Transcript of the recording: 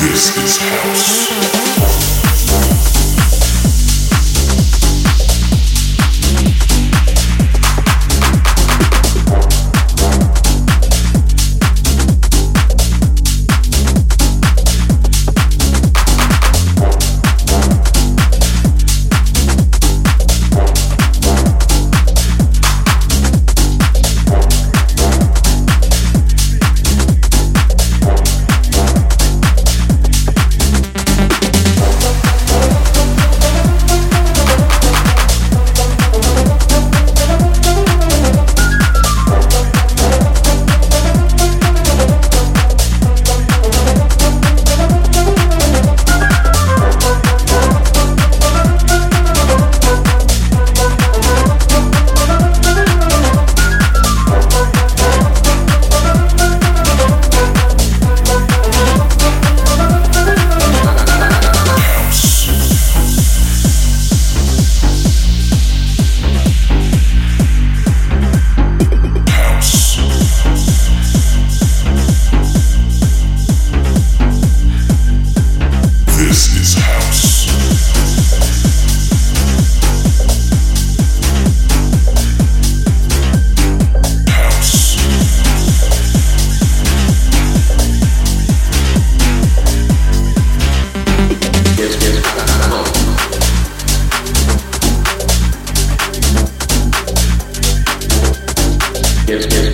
This is house. Yes, yes.